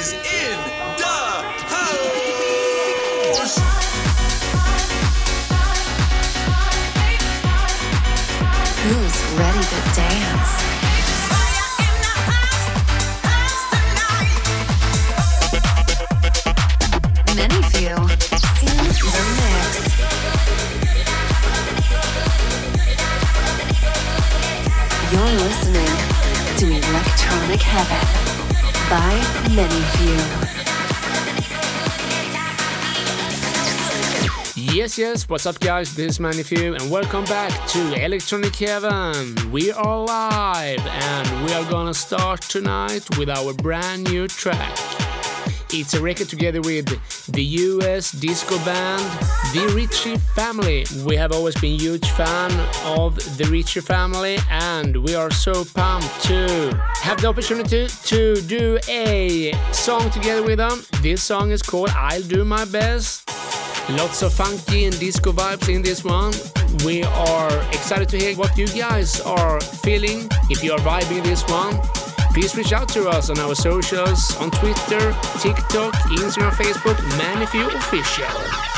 is in the house. Who's ready to dance? You're listening to Electronic Heaven by Yes, yes, what's up, guys? This is ManyFew, and welcome back to Electronic Heaven. We are live, and we are gonna start tonight with our brand new track. It's a record together with the US disco band The Richie Family. We have always been huge fan of the Richie Family, and we are so pumped to have the opportunity to do a song together with them. This song is called I'll Do My Best. Lots of funky and disco vibes in this one. We are excited to hear what you guys are feeling. If you are vibing this one, please reach out to us on our socials on Twitter, TikTok, Instagram, Facebook, ManyFew Official.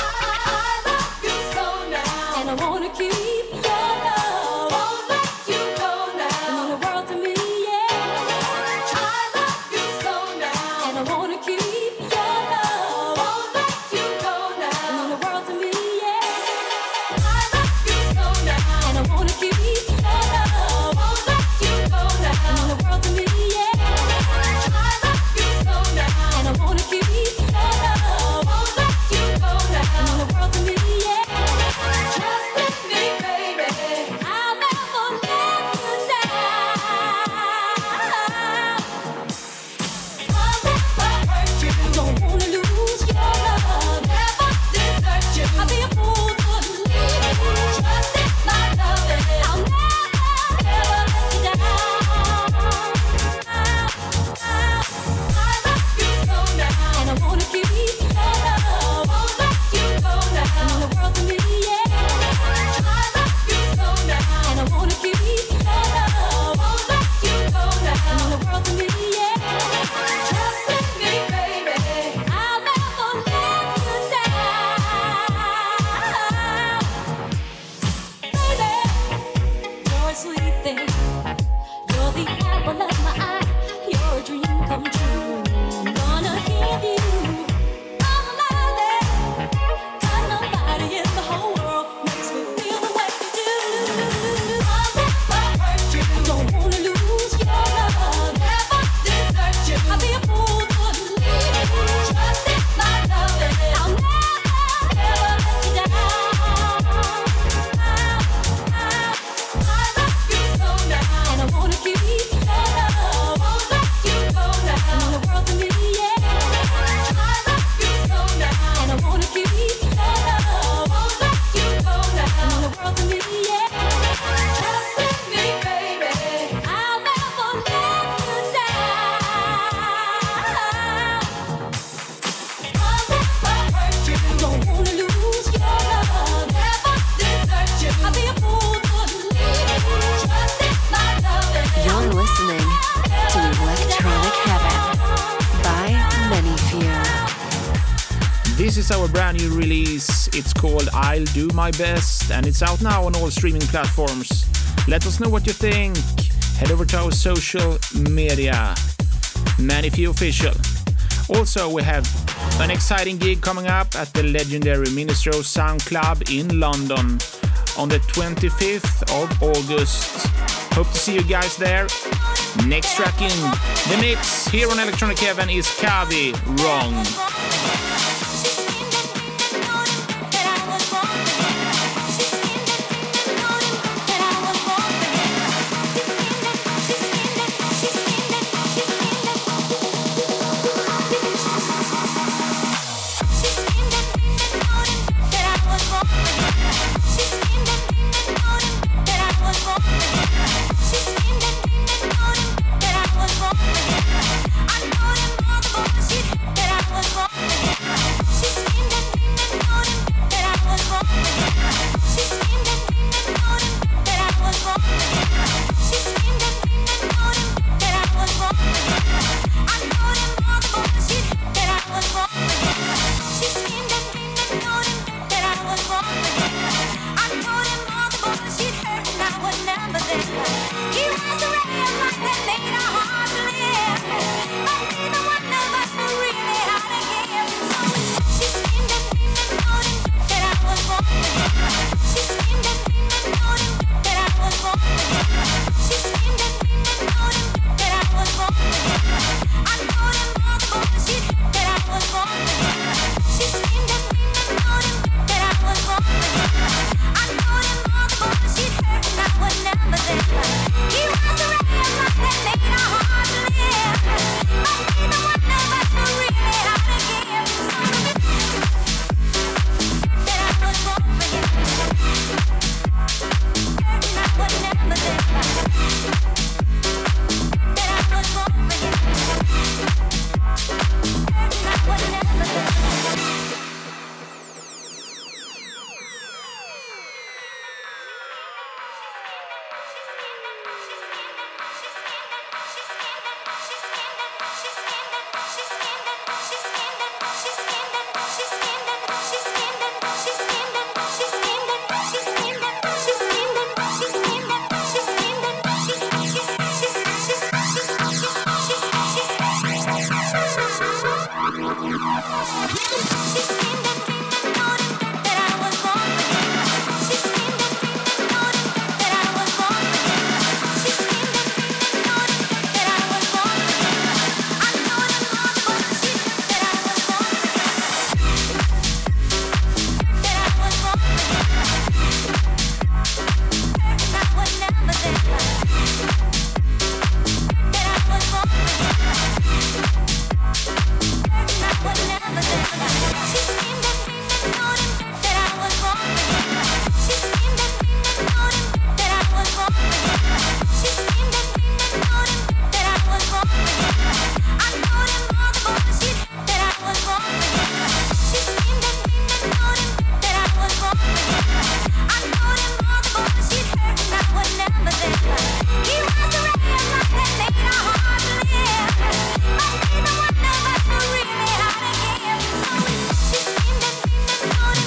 This is our brand new release. It's called I'll Do My Best and it's out now on all streaming platforms. Let us know what you think. Head over to our social media, ManyFew Official. Also, we have an exciting gig coming up at the legendary Ministry of Sound Club in London on the 25th of August. Hope to see you guys there. Next track in the mix here on Electronic Heaven is Cavi Wrong.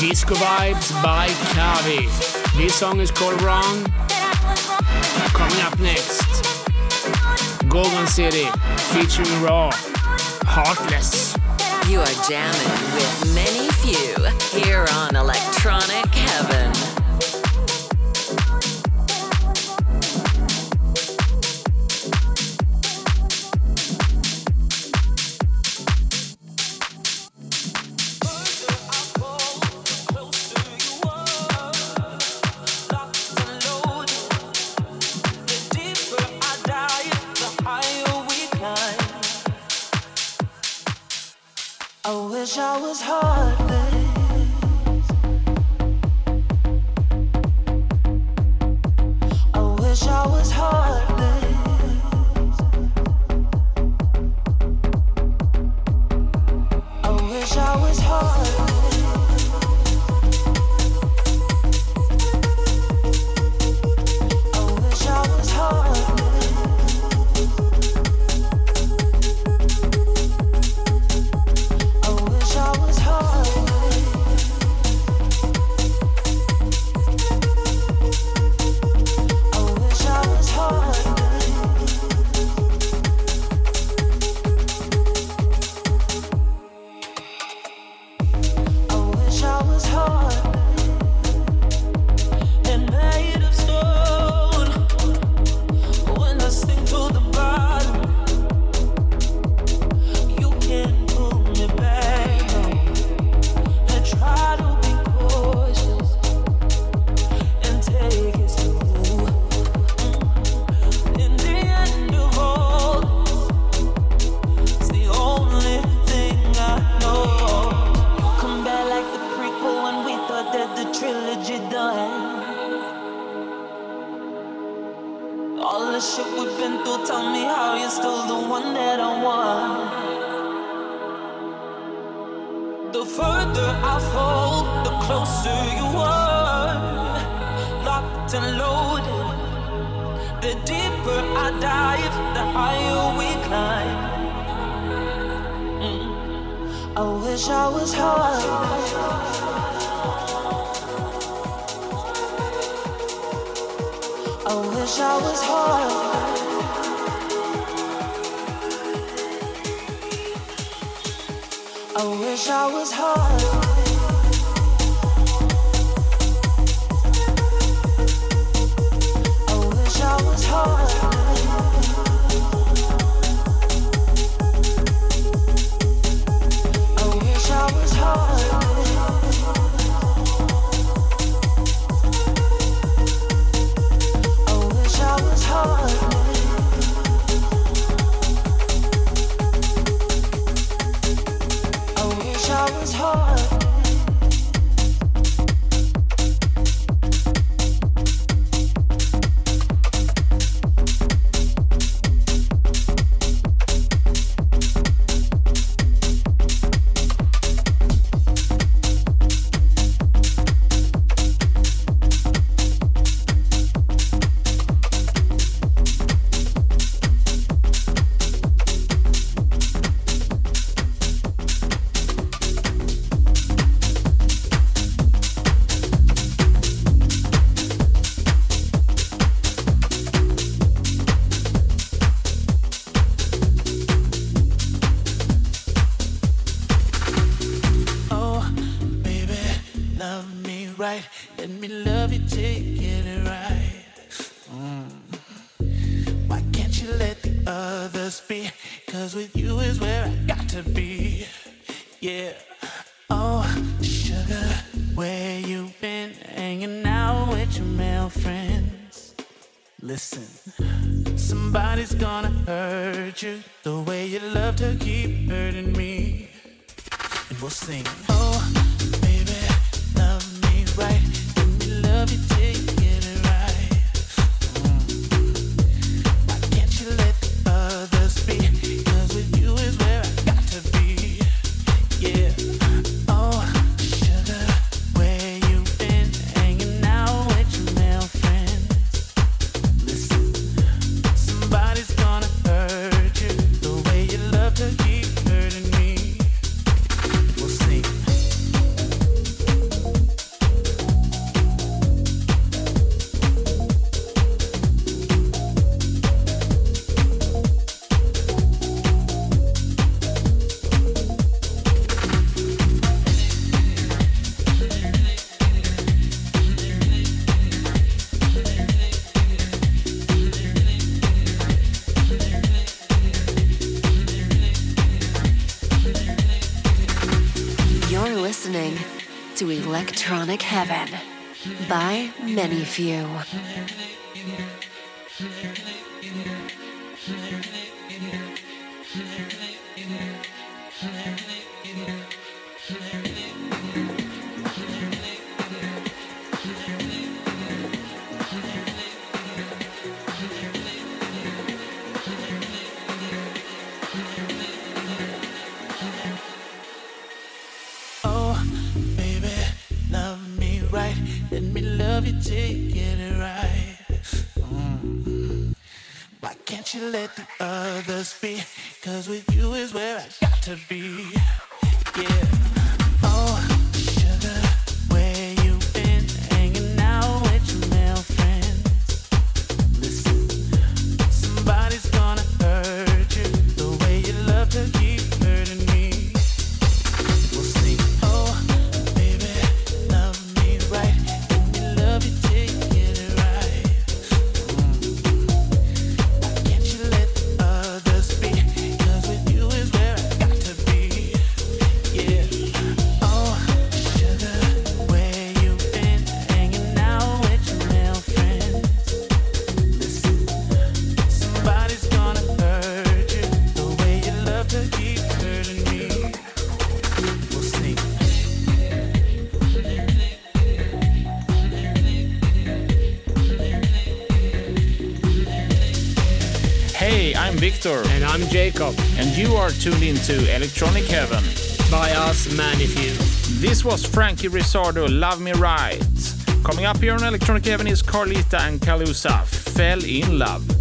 Disco Vibes by Cavi. This song is called Wrong. Coming up next, Gorgon City featuring RAHH, Heartless. You are jamming with many few here on Electronic by ManyFew. Get it right. Mm. Why can't you let the others be? Cause with you is where I got to be. Yeah. Tuned into Electronic Heaven. by us ManyFew. This was Franky Rizardo, Love Me Right. Coming up here on Electronic Heaven is Carlita and Calussa, Fell in Love.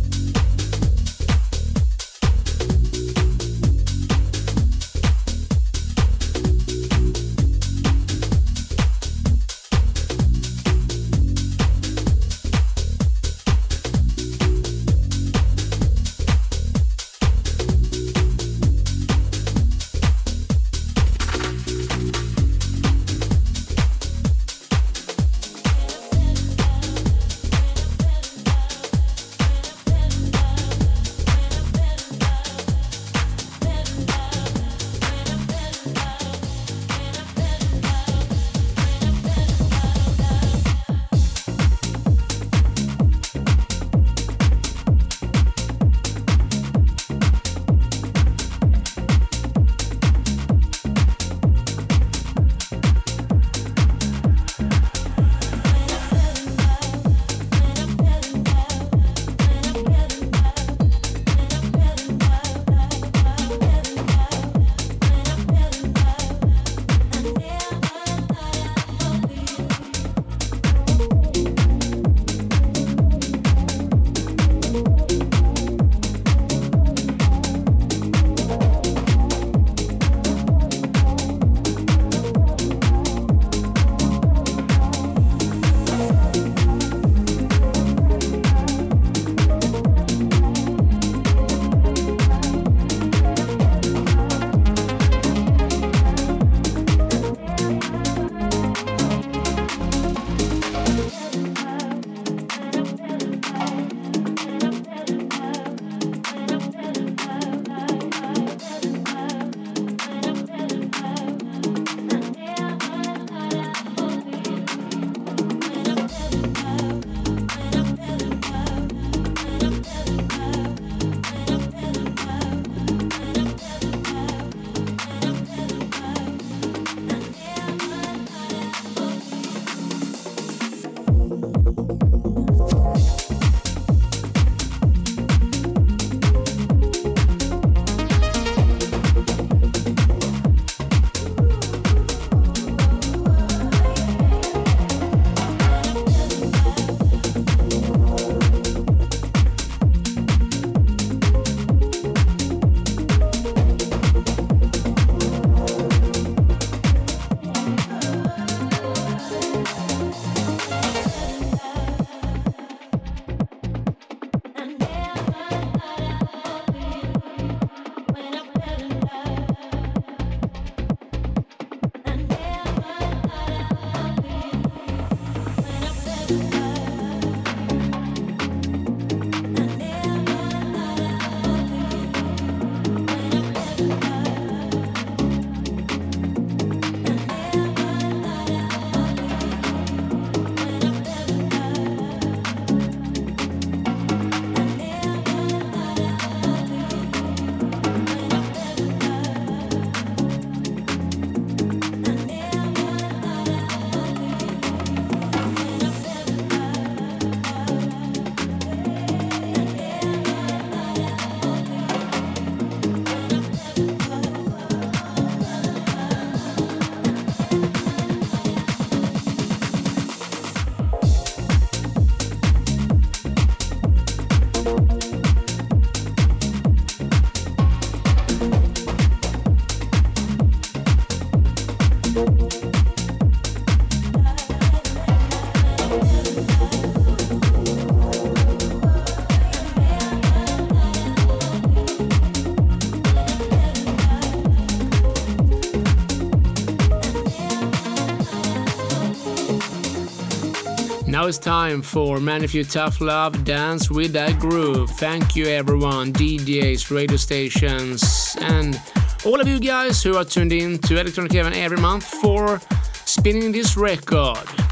Now it's time for ManyFew Tough Love Dance with That Groove. Thank you, everyone, DJs, radio stations, and all of you guys who are tuned in to Electronic Heaven every month for spinning this record.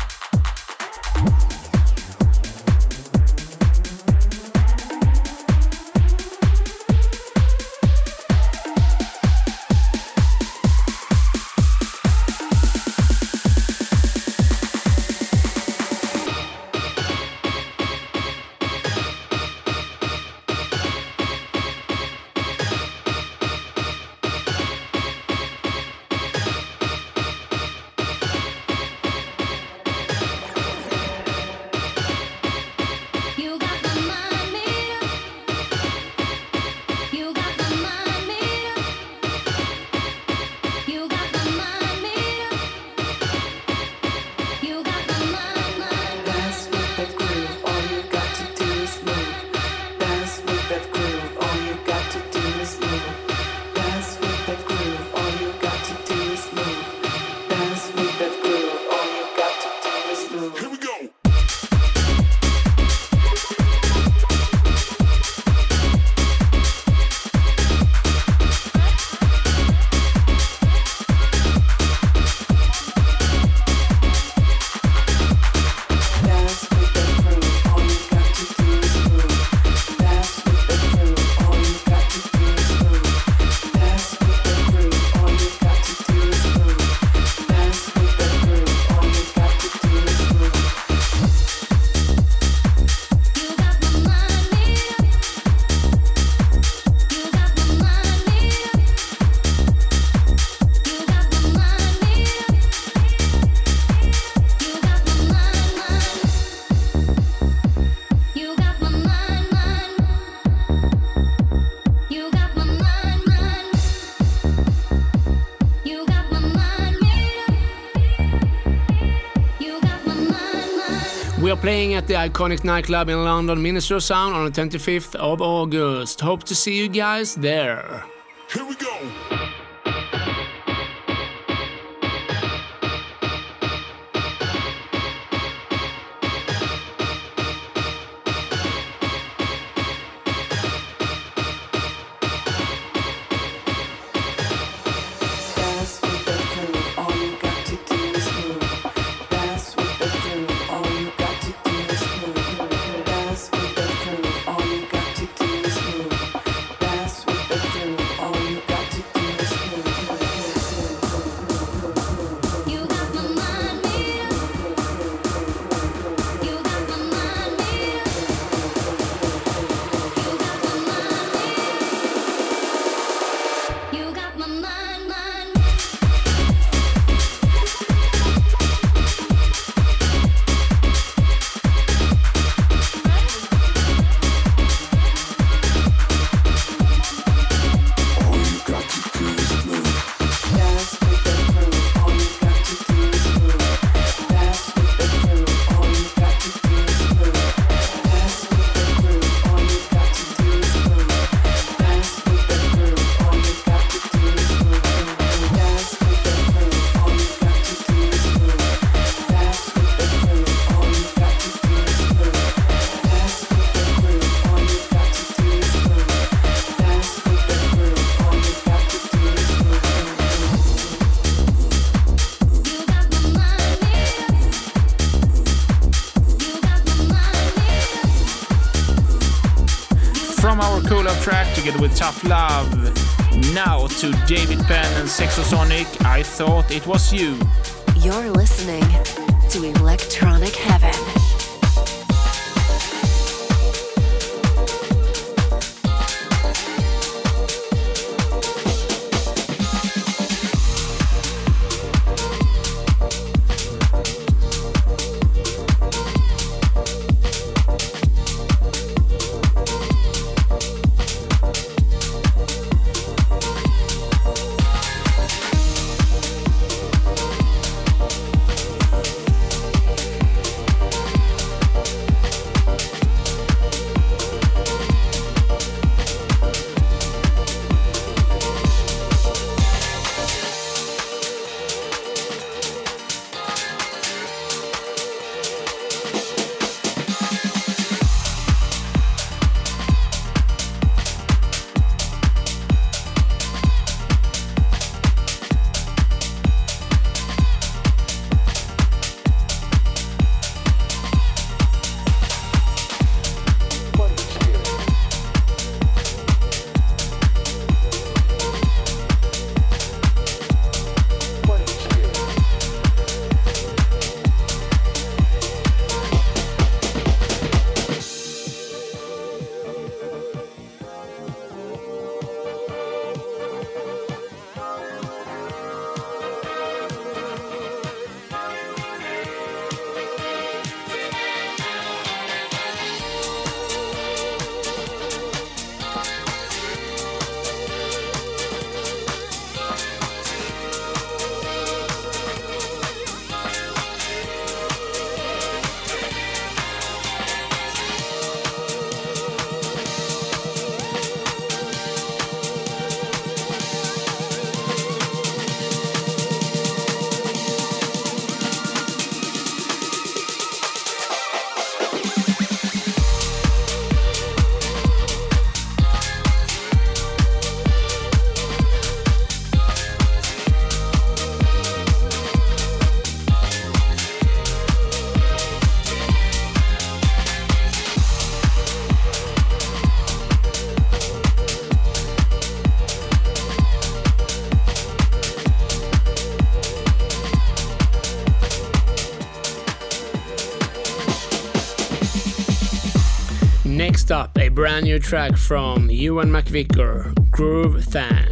playing at the iconic nightclub in London, Ministry of Sound, on the 25th of August. Hope to see you guys there. Love. Now to David Penn and Sex-O-Sonique, I thought it was you. You're listening to Electronic Heaven. Brand new track from Ewan McVicar, Groove Thang.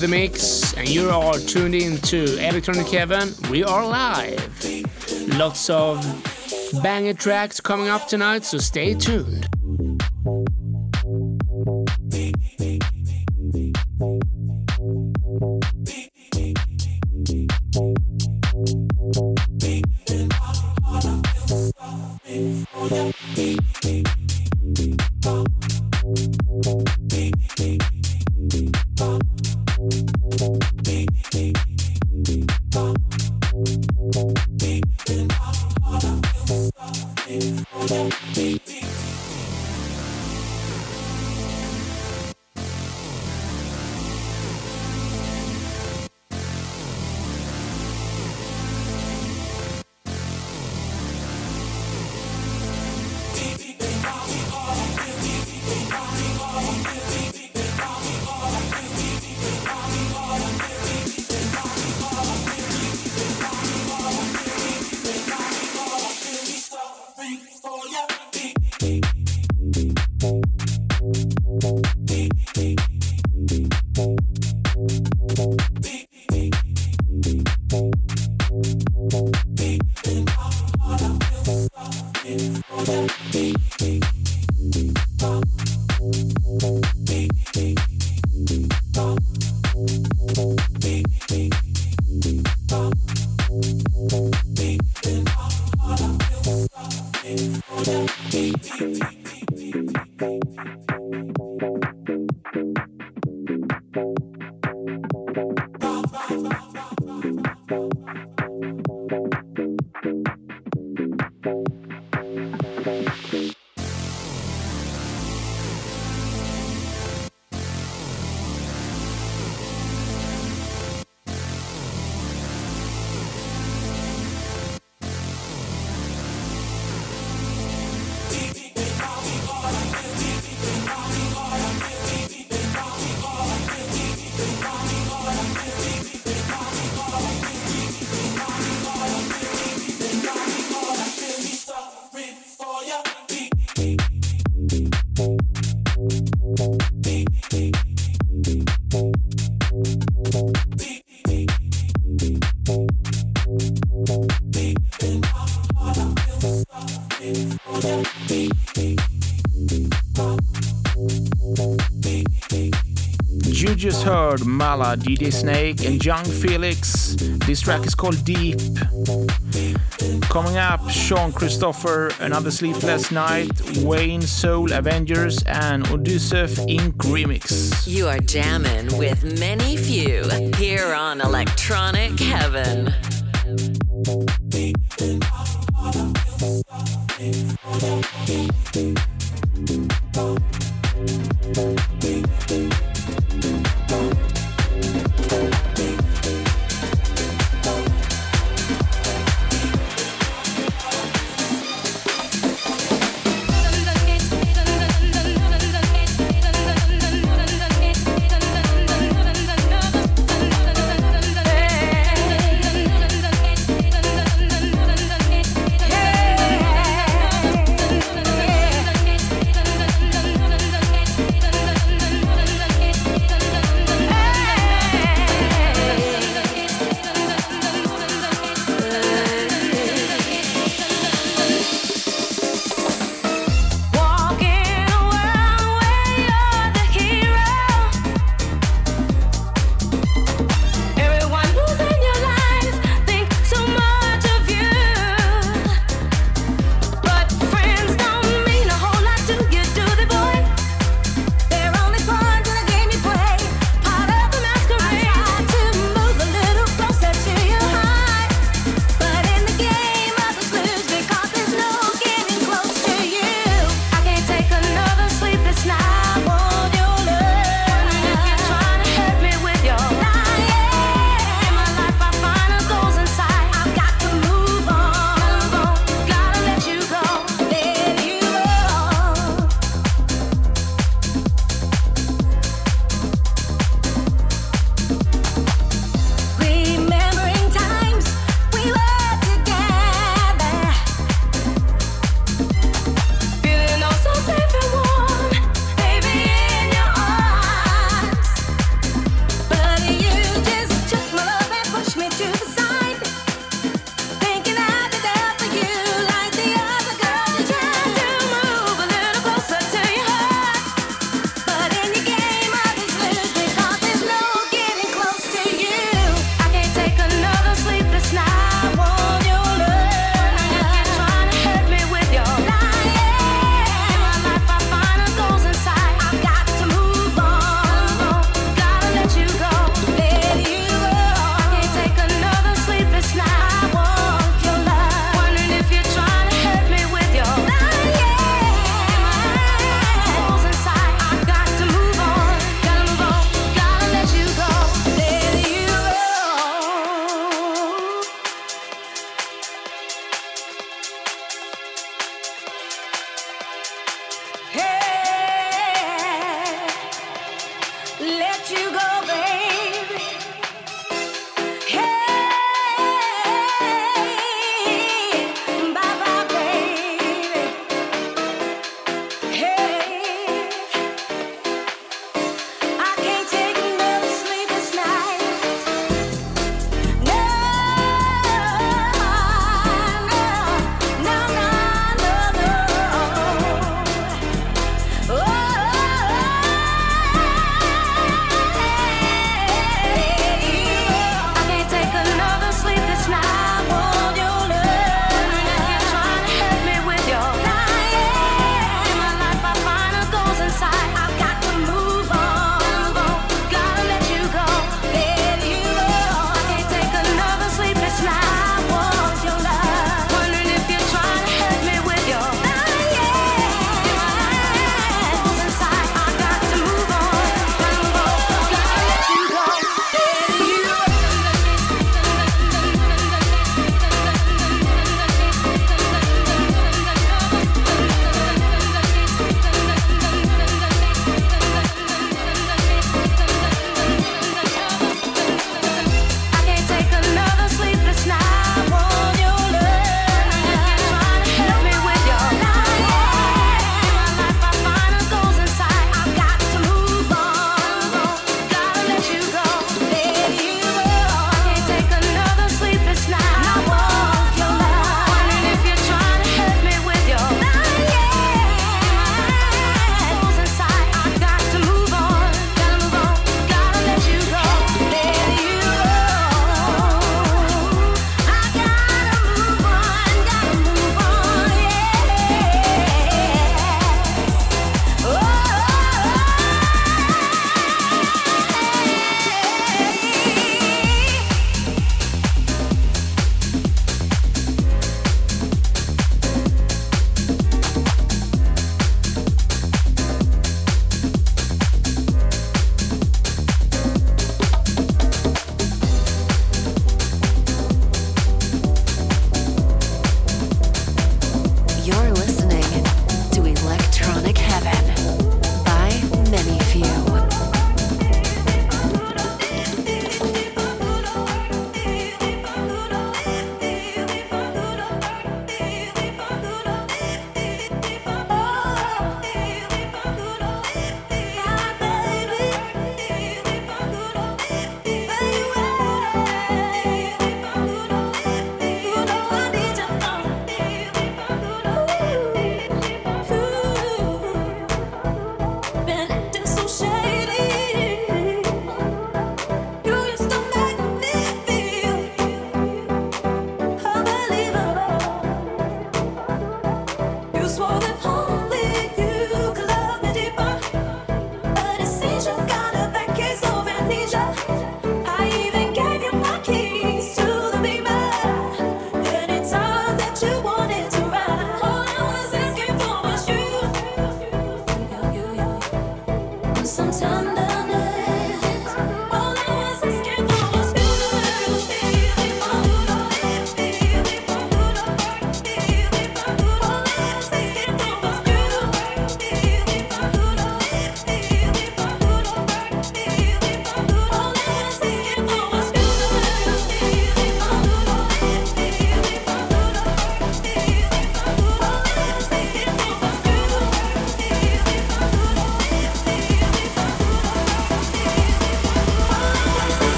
The mix, and you are tuned in to Electronic Heaven. We are live. Lots of banger tracks coming up tonight, so stay tuned. You just heard Malaa, DJ Snake, and Yung Felix. This track is called Deep. Coming up, Shawn Christopher, Another Sleepless Night, Wayne Soul Avengerz, and Odyssey Inc. Remix. You are jamming with ManyFew here on Electronic Heaven.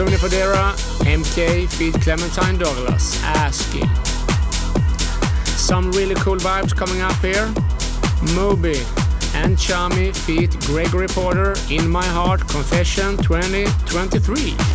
Sonny Fodera, MK, feed Clementine Douglas, Asking. Some really cool vibes coming up here. Moby and Tchami feat Gregory Porter, In My Heart Confession 2023.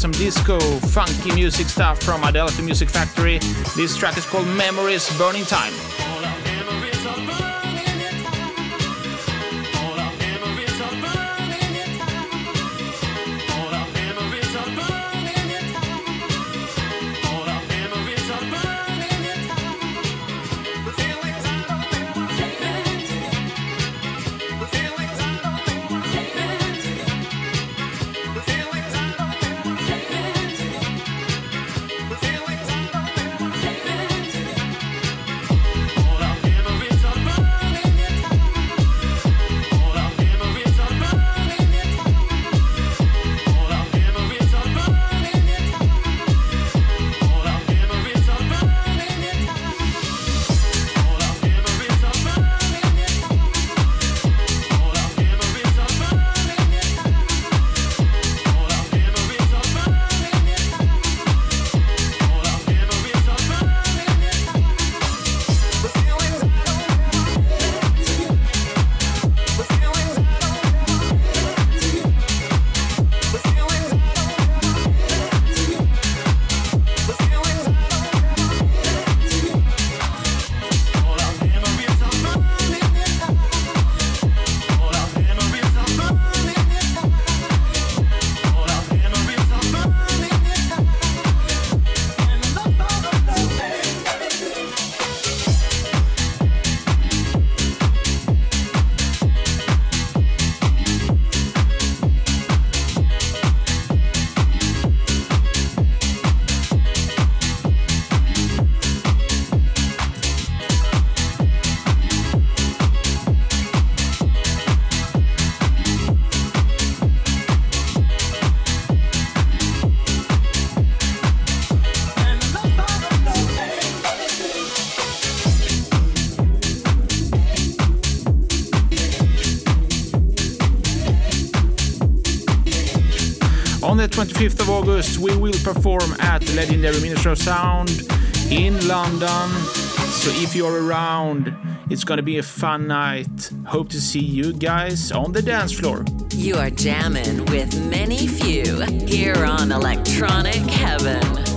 Some disco, funky music stuff from Adelphi Music Factory. This track is called Memories Burning Time. 25th of August, we will perform at the legendary Ministry of Sound in London. So if you're around, it's gonna be a fun night. Hope to see you guys on the dance floor. You are jamming with ManyFew here on Electronic Heaven.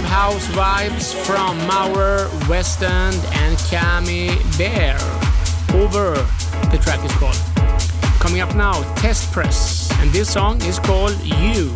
Progressive house vibes from Maur, West End, and Cami Bear. Over, the track is called. Coming up now, Test Press, and this song is called. You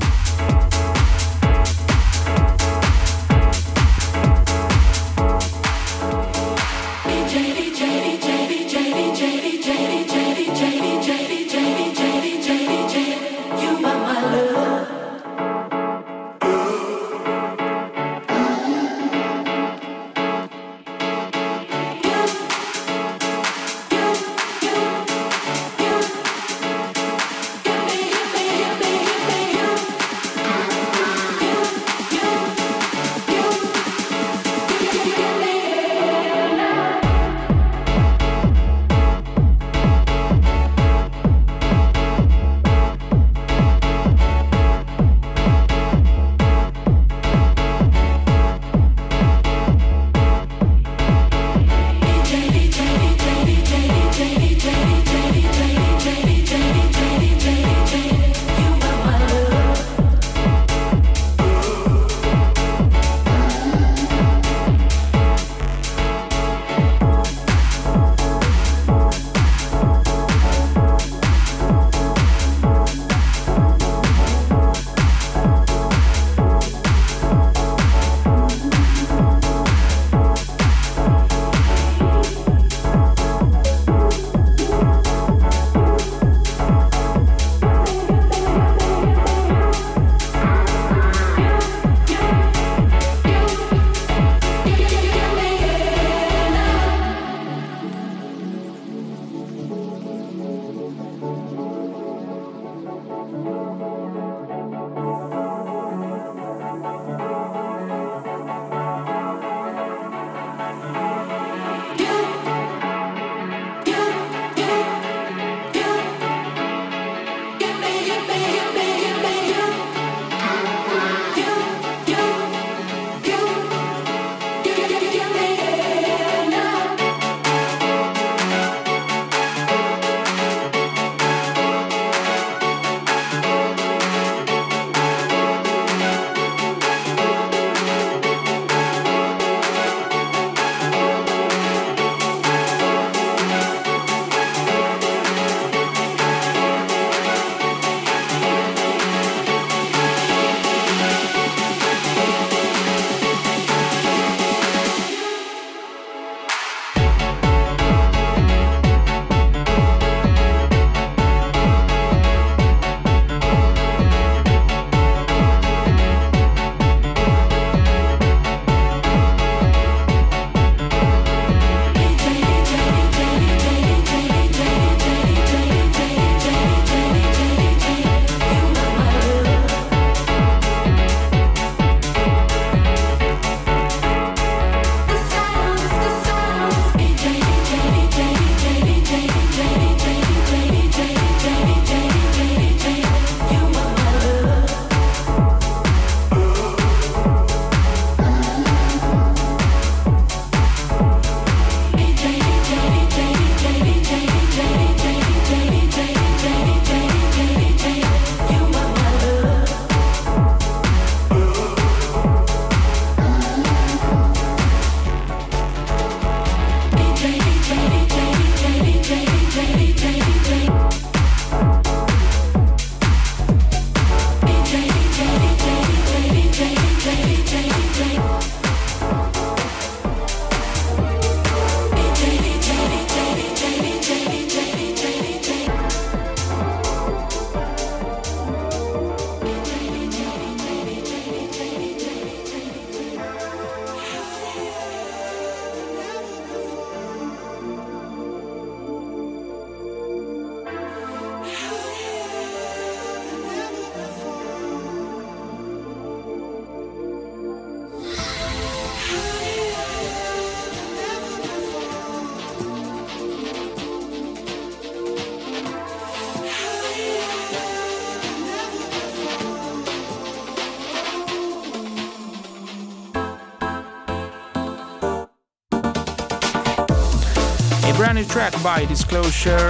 by Disclosure.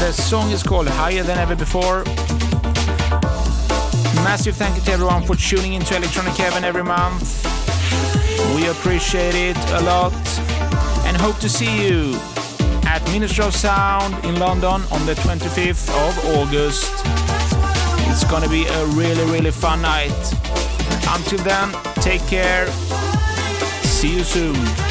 The song is called Higher Than Ever Before. Massive thank you to everyone for tuning into Electronic Heaven every month. We appreciate it a lot and hope to see you at Ministry of Sound in London on the 25th of August. It's gonna be a really, really fun night. Until then, take care. See you soon.